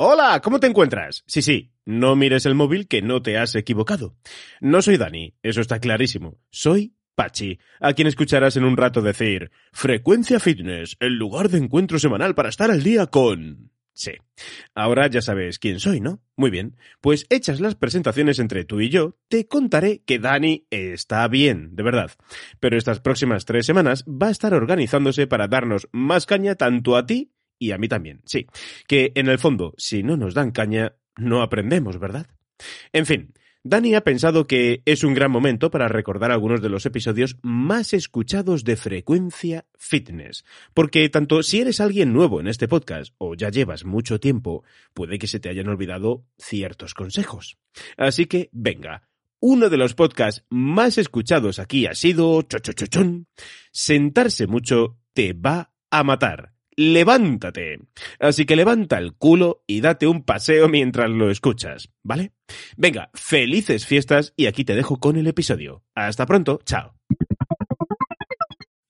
Hola, ¿cómo te encuentras? Sí, sí, no mires el móvil que no te has equivocado. No soy Dani, eso está clarísimo. Soy Pachi, a quien escucharás en un rato decir Frecuencia Fitness, el lugar de encuentro semanal para estar al día con... Sí. Ahora ya sabes quién soy, ¿no? Muy bien. Pues hechas las presentaciones entre tú y yo, te contaré que Dani está bien, de verdad. Pero estas próximas tres semanas va a estar organizándose para darnos más caña tanto a ti y a mí también. Sí. Que en el fondo, si no nos dan caña, no aprendemos, ¿verdad? En fin, Dani ha pensado que es un gran momento para recordar algunos de los episodios más escuchados de Frecuencia Fitness, porque tanto si eres alguien nuevo en este podcast o ya llevas mucho tiempo, puede que se te hayan olvidado ciertos consejos. Así que, venga, uno de los podcasts más escuchados aquí ha sido, sentarse mucho te va a matar levántate. Así que levanta el culo y date un paseo mientras lo escuchas, ¿vale? Venga, felices fiestas y aquí te dejo con el episodio. Hasta pronto, chao.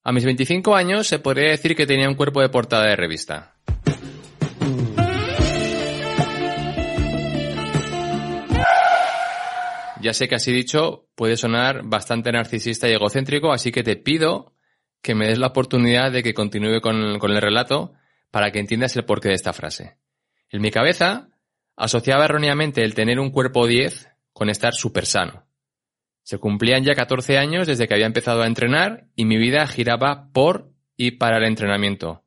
A mis 25 años se podría decir que tenía un cuerpo de portada de revista. Ya sé que así dicho puede sonar bastante narcisista y egocéntrico, así que te pido que me des la oportunidad de que continúe con, el relato para que entiendas el porqué de esta frase. En mi cabeza asociaba erróneamente el tener un cuerpo 10 con estar súper sano. Se cumplían ya 14 años desde que había empezado a entrenar y mi vida giraba por y para el entrenamiento.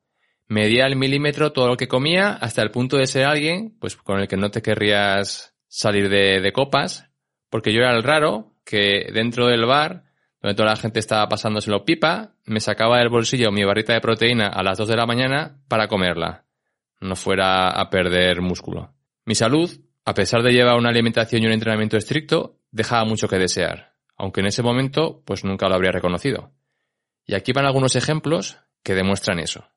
Medía al milímetro todo lo que comía hasta el punto de ser alguien pues con el que no te querrías salir de copas, porque yo era el raro que dentro del bar donde toda la gente estaba pasándoselo pipa, me sacaba del bolsillo mi barrita de proteína a las 2 de la mañana para comerla. No fuera a perder músculo. Mi salud, a pesar de llevar una alimentación y un entrenamiento estricto, dejaba mucho que desear, aunque en ese momento pues nunca lo habría reconocido. Y aquí van algunos ejemplos que demuestran eso.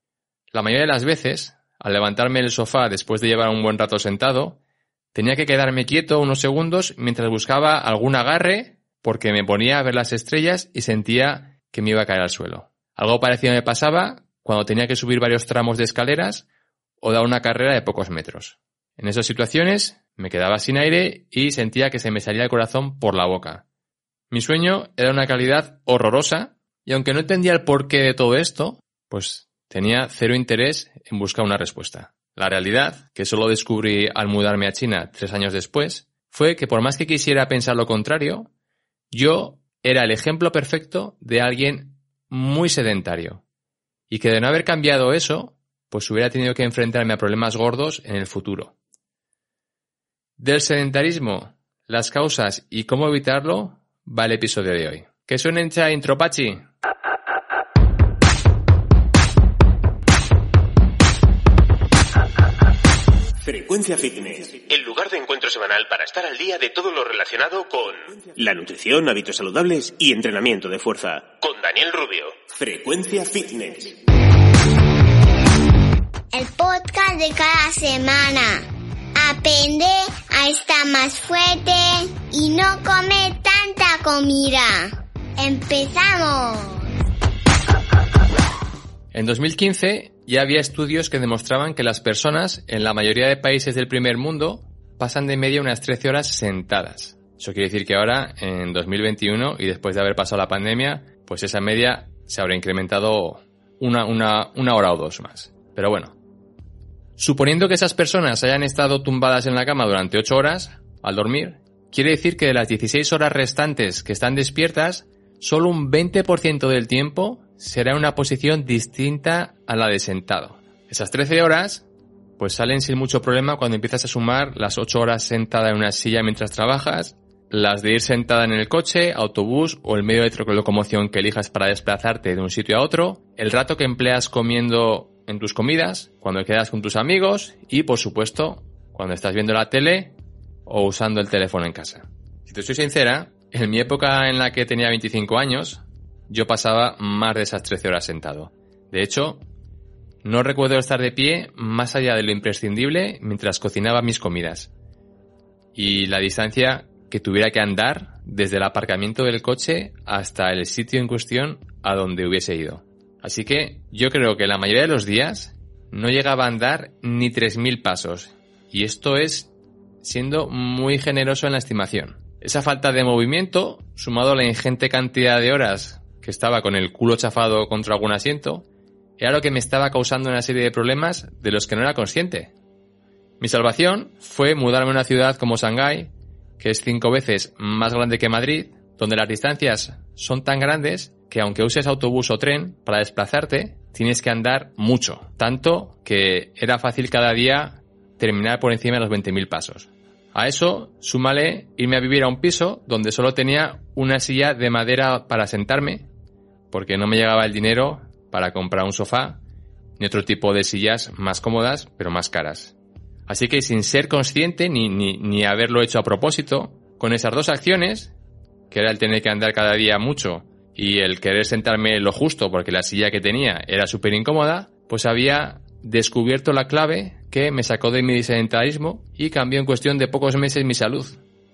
La mayoría de las veces, al levantarme del sofá después de llevar un buen rato sentado, tenía que quedarme quieto unos segundos mientras buscaba algún agarre porque me ponía a ver las estrellas y sentía que me iba a caer al suelo. Algo parecido me pasaba cuando tenía que subir varios tramos de escaleras o dar una carrera de pocos metros. En esas situaciones me quedaba sin aire y sentía que se me salía el corazón por la boca. Mi sueño era una calidad horrorosa y aunque no entendía el porqué de todo esto, pues tenía cero interés en buscar una respuesta. La realidad, que solo descubrí al mudarme a China tres años después, fue que por más que quisiera pensar lo contrario, yo era el ejemplo perfecto de alguien muy sedentario y que de no haber cambiado eso, pues hubiera tenido que enfrentarme a problemas gordos en el futuro. Del sedentarismo, las causas y cómo evitarlo va el episodio de hoy. Que suenen cha intro, Pachi. Frecuencia Fitness, el lugar de encuentro semanal para estar al día de todo lo relacionado con la nutrición, hábitos saludables y entrenamiento de fuerza. Con Daniel Rubio. Frecuencia Fitness. El podcast de cada semana. Aprende a estar más fuerte y no comer tanta comida. ¡Empezamos! En 2015 ya había estudios que demostraban que las personas en la mayoría de países del primer mundo pasan de media unas 13 horas sentadas. Eso quiere decir que ahora, en 2021, y después de haber pasado la pandemia, pues esa media se habrá incrementado una, una, una hora o dos más. Pero bueno, suponiendo que esas personas hayan estado tumbadas en la cama durante 8 horas al dormir, quiere decir que de las 16 horas restantes que están despiertas, solo un 20% del tiempo será una posición distinta a la de sentado. Esas 13 horas pues salen sin mucho problema cuando empiezas a sumar las 8 horas sentada en una silla mientras trabajas, las de ir sentada en el coche, autobús o el medio de locomoción que elijas para desplazarte de un sitio a otro, el rato que empleas comiendo en tus comidas, cuando quedas con tus amigos y por supuesto cuando estás viendo la tele o usando el teléfono en casa. Si te soy sincera, en mi época en la que tenía 25 años, yo pasaba más de esas 13 horas sentado. De hecho, no recuerdo estar de pie más allá de lo imprescindible mientras cocinaba mis comidas. Y la distancia que tuviera que andar desde el aparcamiento del coche hasta el sitio en cuestión a donde hubiese ido. Así que yo creo que la mayoría de los días no llegaba a andar ni 3.000 pasos. Y esto es siendo muy generoso en la estimación. Esa falta de movimiento, sumado a la ingente cantidad de horas que estaba con el culo chafado contra algún asiento, era lo que me estaba causando una serie de problemas de los que no era consciente. Mi salvación fue mudarme a una ciudad como Shanghái, que es cinco veces más grande que Madrid, donde las distancias son tan grandes que aunque uses autobús o tren para desplazarte, tienes que andar mucho, tanto que era fácil cada día terminar por encima de los 20.000 pasos. A eso, súmale irme a vivir a un piso donde solo tenía una silla de madera para sentarme, porque no me llegaba el dinero para comprar un sofá ni otro tipo de sillas más cómodas, pero más caras. Así que sin ser consciente ni, ni, ni haberlo hecho a propósito, con esas dos acciones, que era el tener que andar cada día mucho y el querer sentarme lo justo porque la silla que tenía era súper incómoda, pues había descubierto la clave que me sacó de mi sedentarismo y cambió en cuestión de pocos meses mi salud,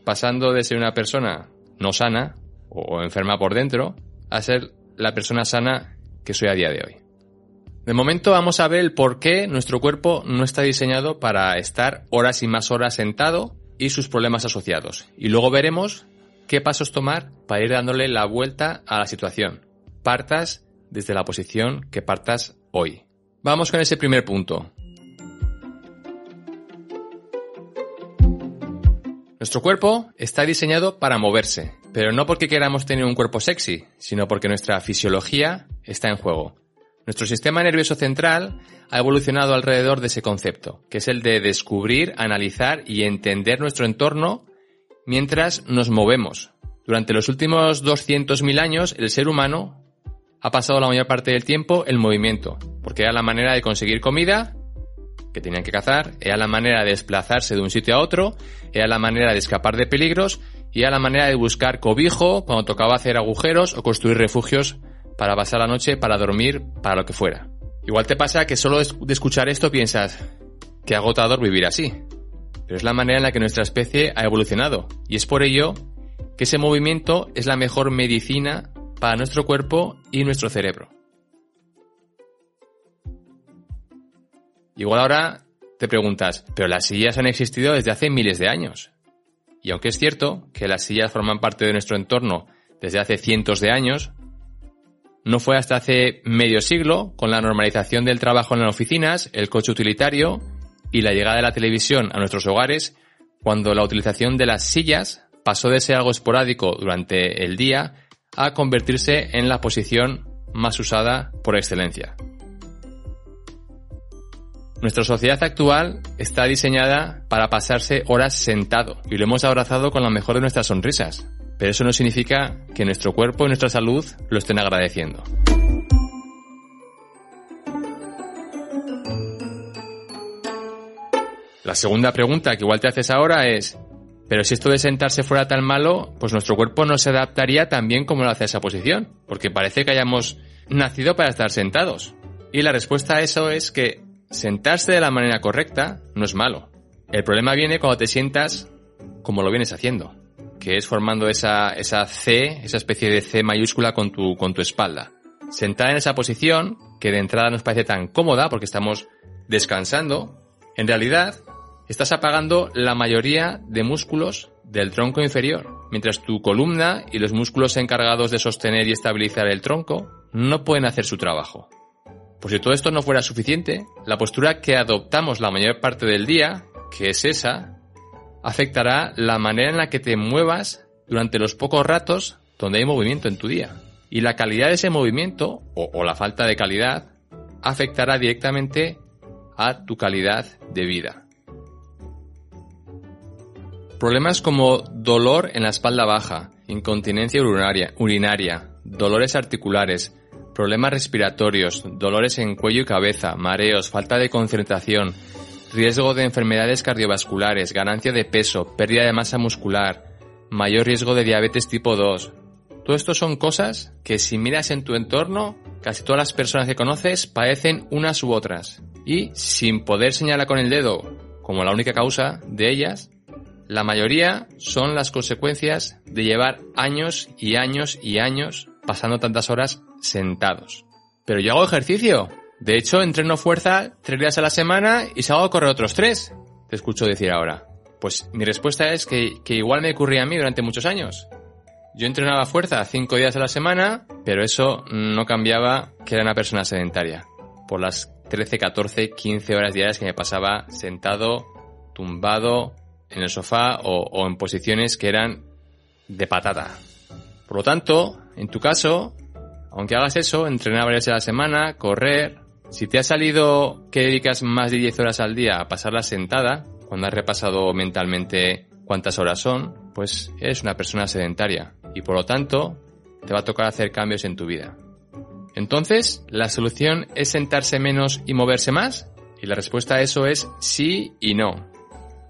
pasando de ser una persona no sana o enferma por dentro a ser la persona sana que soy a día de hoy. De momento vamos a ver el por qué nuestro cuerpo no está diseñado para estar horas y más horas sentado y sus problemas asociados. Y luego veremos qué pasos tomar para ir dándole la vuelta a la situación. Partas desde la posición que partas hoy. Vamos con ese primer punto. Nuestro cuerpo está diseñado para moverse, pero no porque queramos tener un cuerpo sexy, sino porque nuestra fisiología está en juego. Nuestro sistema nervioso central ha evolucionado alrededor de ese concepto, que es el de descubrir, analizar y entender nuestro entorno mientras nos movemos. Durante los últimos 200.000 años, el ser humano ha pasado la mayor parte del tiempo en movimiento, porque era la manera de conseguir comida, que tenían que cazar, era la manera de desplazarse de un sitio a otro, era la manera de escapar de peligros y era la manera de buscar cobijo cuando tocaba hacer agujeros o construir refugios para pasar la noche, para dormir, para lo que fuera. Igual te pasa que solo de escuchar esto piensas, qué agotador vivir así. Pero es la manera en la que nuestra especie ha evolucionado y es por ello que ese movimiento es la mejor medicina para nuestro cuerpo y nuestro cerebro. Igual ahora te preguntas, pero las sillas han existido desde hace miles de años. Y aunque es cierto que las sillas forman parte de nuestro entorno desde hace cientos de años, no fue hasta hace medio siglo, con la normalización del trabajo en las oficinas, el coche utilitario y la llegada de la televisión a nuestros hogares, cuando la utilización de las sillas pasó de ser algo esporádico durante el día a convertirse en la posición más usada por excelencia. Nuestra sociedad actual está diseñada para pasarse horas sentado y lo hemos abrazado con la mejor de nuestras sonrisas. Pero eso no significa que nuestro cuerpo y nuestra salud lo estén agradeciendo. La segunda pregunta que igual te haces ahora es, pero si esto de sentarse fuera tan malo, pues nuestro cuerpo no se adaptaría tan bien como lo hace esa posición, porque parece que hayamos nacido para estar sentados. Y la respuesta a eso es que sentarse de la manera correcta no es malo. El problema viene cuando te sientas como lo vienes haciendo, que es formando esa, esa C, esa especie de C mayúscula con tu, con tu espalda. Sentada en esa posición, que de entrada nos parece tan cómoda porque estamos descansando, en realidad estás apagando la mayoría de músculos del tronco inferior, mientras tu columna y los músculos encargados de sostener y estabilizar el tronco no pueden hacer su trabajo. Por si todo esto no fuera suficiente, la postura que adoptamos la mayor parte del día, que es esa, afectará la manera en la que te muevas durante los pocos ratos donde hay movimiento en tu día. Y la calidad de ese movimiento, o, la falta de calidad, afectará directamente a tu calidad de vida. Problemas como dolor en la espalda baja, incontinencia urinaria, dolores articulares, problemas respiratorios, dolores en cuello y cabeza, mareos, falta de concentración, riesgo de enfermedades cardiovasculares, ganancia de peso, pérdida de masa muscular, mayor riesgo de diabetes tipo 2. Todo esto son cosas que si miras en tu entorno, casi todas las personas que conoces padecen unas u otras. Y sin poder señalar con el dedo como la única causa de ellas, la mayoría son las consecuencias de llevar años y años y años pasando tantas horas sentados. Pero yo hago ejercicio. De hecho, entreno fuerza tres días a la semana y salgo a correr otros tres. Te escucho decir ahora. Pues mi respuesta es que, que igual me ocurría a mí durante muchos años. Yo entrenaba fuerza cinco días a la semana, pero eso no cambiaba que era una persona sedentaria. Por las 13, 14, 15 horas diarias que me pasaba sentado, tumbado, en el sofá o, o en posiciones que eran de patata. Por lo tanto, en tu caso, aunque hagas eso, entrenar varias veces a la semana, correr, si te ha salido que dedicas más de 10 horas al día a pasarla sentada, cuando has repasado mentalmente cuántas horas son, pues eres una persona sedentaria y por lo tanto te va a tocar hacer cambios en tu vida. Entonces, ¿la solución es sentarse menos y moverse más? Y la respuesta a eso es sí y no.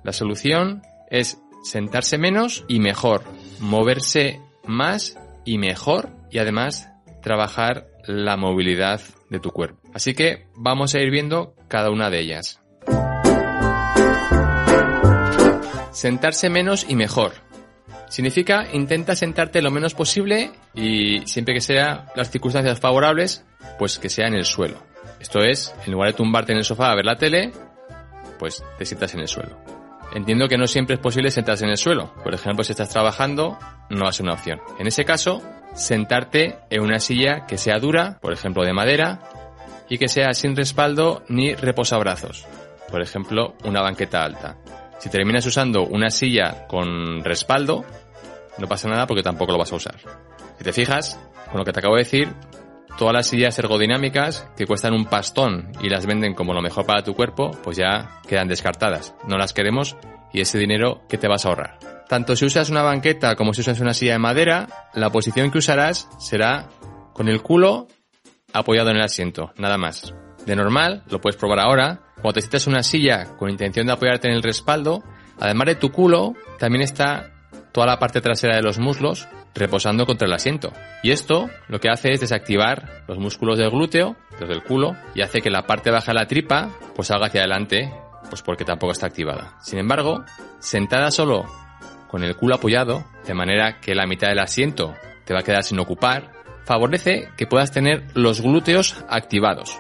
La solución es sentarse menos y mejor, moverse más y mejor y además trabajar la movilidad de tu cuerpo. Así que vamos a ir viendo cada una de ellas. Sentarse menos y mejor. Significa intenta sentarte lo menos posible y siempre que sean las circunstancias favorables, pues que sea en el suelo. Esto es, en lugar de tumbarte en el sofá a ver la tele, pues te sientas en el suelo. Entiendo que no siempre es posible sentarse en el suelo. Por ejemplo, si estás trabajando, no es una opción. En ese caso, sentarte en una silla que sea dura, por ejemplo de madera, y que sea sin respaldo ni reposabrazos, por ejemplo una banqueta alta. Si terminas usando una silla con respaldo, no pasa nada porque tampoco lo vas a usar. Si te fijas, con lo que te acabo de decir, todas las sillas ergodinámicas que cuestan un pastón y las venden como lo mejor para tu cuerpo, pues ya quedan descartadas. No las queremos y ese dinero que te vas a ahorrar. Tanto si usas una banqueta como si usas una silla de madera, la posición que usarás será con el culo apoyado en el asiento, nada más. De normal, lo puedes probar ahora, cuando te sientas en una silla con intención de apoyarte en el respaldo, además de tu culo, también está toda la parte trasera de los muslos reposando contra el asiento. Y esto lo que hace es desactivar los músculos del glúteo, los del culo, y hace que la parte baja de la tripa pues salga hacia adelante, pues porque tampoco está activada. Sin embargo, sentada solo con el culo apoyado, de manera que la mitad del asiento te va a quedar sin ocupar, favorece que puedas tener los glúteos activados.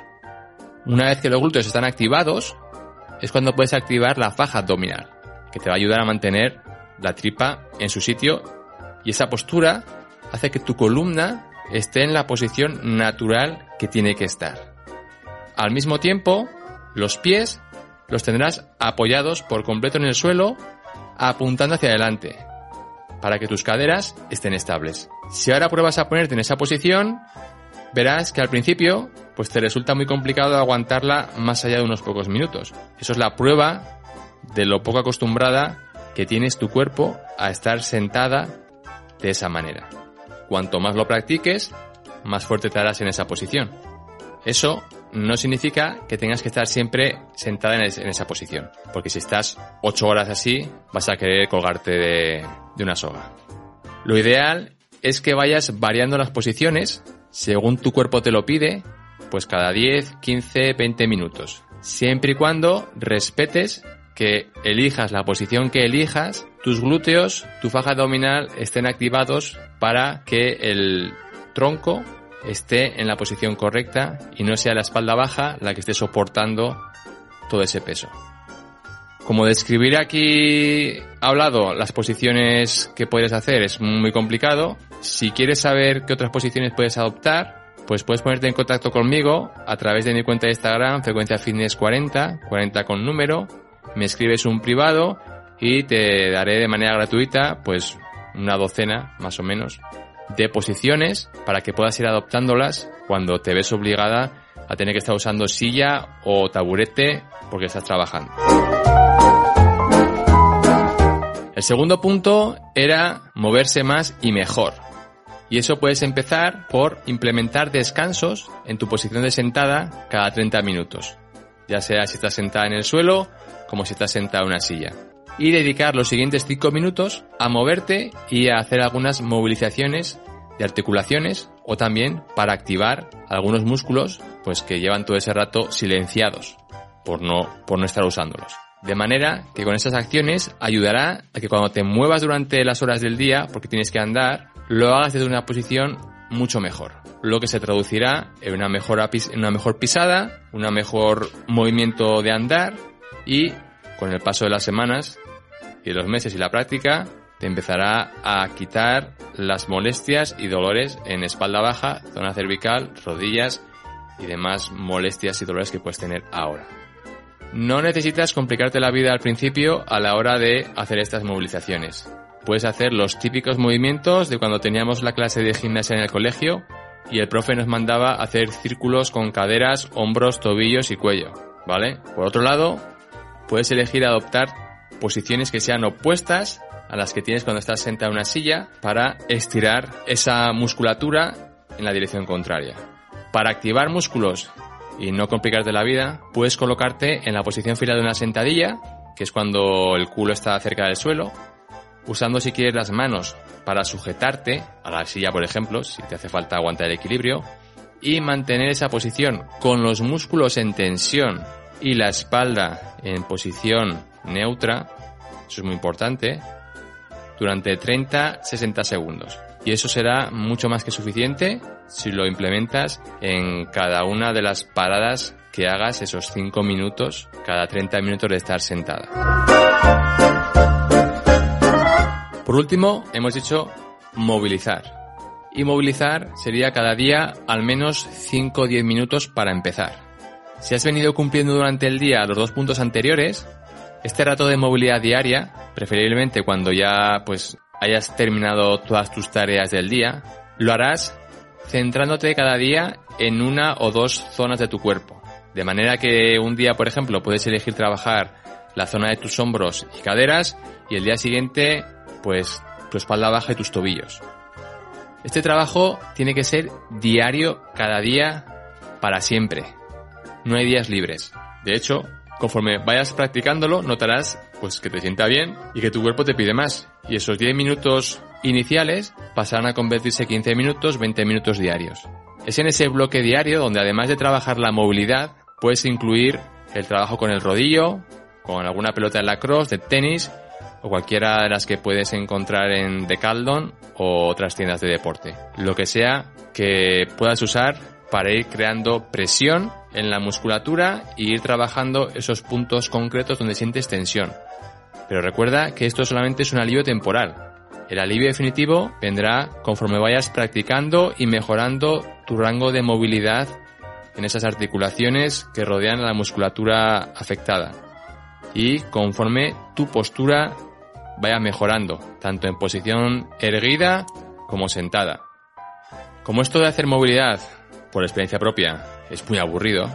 Una vez que los glúteos están activados, es cuando puedes activar la faja abdominal, que te va a ayudar a mantener la tripa en su sitio y esa postura hace que tu columna esté en la posición natural que tiene que estar. Al mismo tiempo, los pies los tendrás apoyados por completo en el suelo apuntando hacia adelante, para que tus caderas estén estables. Si ahora pruebas a ponerte en esa posición, verás que al principio pues te resulta muy complicado aguantarla más allá de unos pocos minutos. Eso es la prueba de lo poco acostumbrada que tienes tu cuerpo a estar sentada de esa manera. Cuanto más lo practiques, más fuerte te harás en esa posición. Eso no significa que tengas que estar siempre sentada en, esa posición, porque si estás ocho horas así, vas a querer colgarte de, de una soga. Lo ideal es que vayas variando las posiciones según tu cuerpo te lo pide, pues cada 10, 15, 20 minutos. Siempre y cuando respetes que elijas la posición que elijas, tus glúteos, tu faja abdominal estén activados para que el tronco esté en la posición correcta y no sea la espalda baja la que esté soportando todo ese peso. Como describir aquí hablado las posiciones que puedes hacer es muy complicado. Si quieres saber qué otras posiciones puedes adoptar, pues puedes ponerte en contacto conmigo a través de mi cuenta de Instagram, frecuencia fitness 40, 40 con número. Me escribes un privado y te daré de manera gratuita, pues una docena más o menos de posiciones para que puedas ir adoptándolas cuando te ves obligada a tener que estar usando silla o taburete porque estás trabajando. El segundo punto era moverse más y mejor. Y eso puedes empezar por implementar descansos en tu posición de sentada cada 30 minutos. ya sea si estás sentada en el suelo como si estás sentada en una silla. Y dedicar los siguientes 5 minutos a moverte y a hacer algunas movilizaciones de articulaciones o también para activar algunos músculos pues que llevan todo ese rato silenciados por no, por no estar usándolos. De manera que con esas acciones ayudará a que cuando te muevas durante las horas del día, porque tienes que andar, lo hagas desde una posición mucho mejor. Lo que se traducirá en una mejor, en una mejor pisada, un mejor movimiento de andar y con el paso de las semanas y los meses y la práctica, te empezará a quitar las molestias y dolores en espalda baja, zona cervical, rodillas y demás molestias y dolores que puedes tener ahora. No necesitas complicarte la vida al principio a la hora de hacer estas movilizaciones. Puedes hacer los típicos movimientos de cuando teníamos la clase de gimnasia en el colegio y el profe nos mandaba hacer círculos con caderas, hombros, tobillos y cuello, ¿vale? Por otro lado, puedes elegir adoptar posiciones que sean opuestas a las que tienes cuando estás sentado en una silla para estirar esa musculatura en la dirección contraria. Para activar músculos y no complicarte la vida, puedes colocarte en la posición final de una sentadilla, que es cuando el culo está cerca del suelo, usando si quieres las manos para sujetarte a la silla, por ejemplo, si te hace falta aguantar el equilibrio, y mantener esa posición con los músculos en tensión y la espalda en posición neutra, eso es muy importante, durante 30-60 segundos. Y eso será mucho más que suficiente si lo implementas en cada una de las paradas que hagas esos 5 minutos cada 30 minutos de estar sentada. Por último, hemos dicho movilizar. Y movilizar sería cada día al menos 5 o 10 minutos para empezar. Si has venido cumpliendo durante el día los dos puntos anteriores, este rato de movilidad diaria, preferiblemente cuando ya pues hayas terminado todas tus tareas del día, lo harás centrándote cada día en una o dos zonas de tu cuerpo. De manera que un día, por ejemplo, puedes elegir trabajar la zona de tus hombros y caderas y el día siguiente, pues, tu espalda baja y tus tobillos. Este trabajo tiene que ser diario, cada día, para siempre. No hay días libres. De hecho, conforme vayas practicándolo, notarás pues que te sienta bien y que tu cuerpo te pide más. Y esos 10 minutos iniciales pasarán a convertirse en 15 minutos, 20 minutos diarios. Es en ese bloque diario donde además de trabajar la movilidad, puedes incluir el trabajo con el rodillo, con alguna pelota de lacrosse, de tenis o cualquiera de las que puedes encontrar en Decathlon o otras tiendas de deporte. Lo que sea que puedas usar para ir creando presión en la musculatura y ir trabajando esos puntos concretos donde sientes tensión. Pero recuerda que esto solamente es un alivio temporal. El alivio definitivo vendrá conforme vayas practicando y mejorando tu rango de movilidad en esas articulaciones que rodean la musculatura afectada. Y conforme tu postura vaya mejorando, tanto en posición erguida como sentada. Como esto de hacer movilidad, por experiencia propia, es muy aburrido,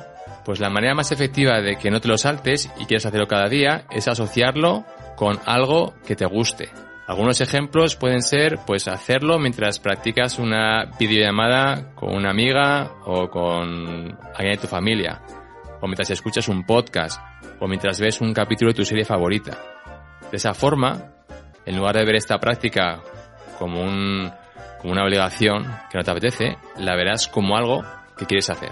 pues la manera más efectiva de que no te lo saltes y quieras hacerlo cada día es asociarlo con algo que te guste. Algunos ejemplos pueden ser pues hacerlo mientras practicas una videollamada con una amiga o con alguien de tu familia, o mientras escuchas un podcast, o mientras ves un capítulo de tu serie favorita. De esa forma, en lugar de ver esta práctica como, un, como una obligación que no te apetece, la verás como algo que quieres hacer.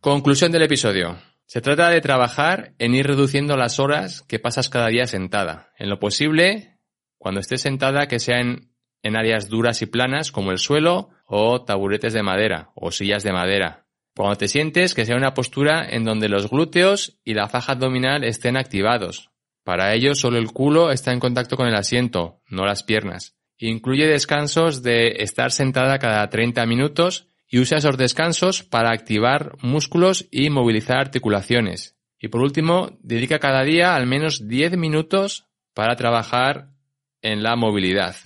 Conclusión del episodio. Se trata de trabajar en ir reduciendo las horas que pasas cada día sentada. En lo posible, cuando estés sentada, que sea en, en áreas duras y planas como el suelo o taburetes de madera o sillas de madera. Cuando te sientes, que sea una postura en donde los glúteos y la faja abdominal estén activados. Para ello, solo el culo está en contacto con el asiento, no las piernas. Incluye descansos de estar sentada cada 30 minutos y usa esos descansos para activar músculos y movilizar articulaciones. Y por último, dedica cada día al menos 10 minutos para trabajar en la movilidad.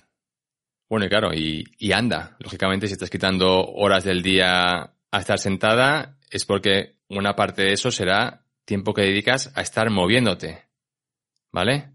Bueno, y claro, y, y, anda. Lógicamente, si estás quitando horas del día a estar sentada, es porque una parte de eso será tiempo que dedicas a estar moviéndote. ¿Vale?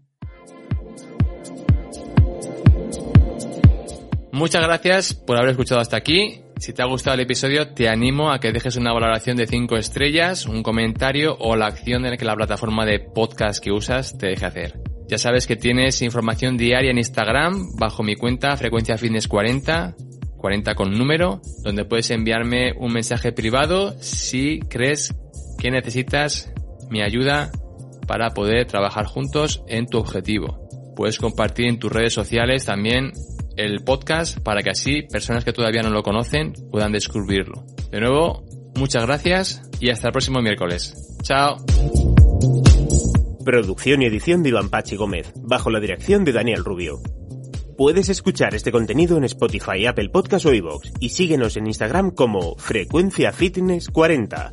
Muchas gracias por haber escuchado hasta aquí Si te ha gustado el episodio, te animo a que dejes una valoración de 5 estrellas, un comentario o la acción en que la plataforma de podcast que usas te deje hacer. Ya sabes que tienes información diaria en Instagram bajo mi cuenta Frecuencia Fitness 40, 40 con número, donde puedes enviarme un mensaje privado si crees que necesitas mi ayuda para poder trabajar juntos en tu objetivo. Puedes compartir en tus redes sociales también el podcast para que así personas que todavía no lo conocen puedan descubrirlo. De nuevo, muchas gracias y hasta el próximo miércoles. Chao. Producción y edición de Iván Pachi Gómez, bajo la dirección de Daniel Rubio. Puedes escuchar este contenido en Spotify, Apple Podcast o iVoox y síguenos en Instagram como Frecuencia Fitness 40.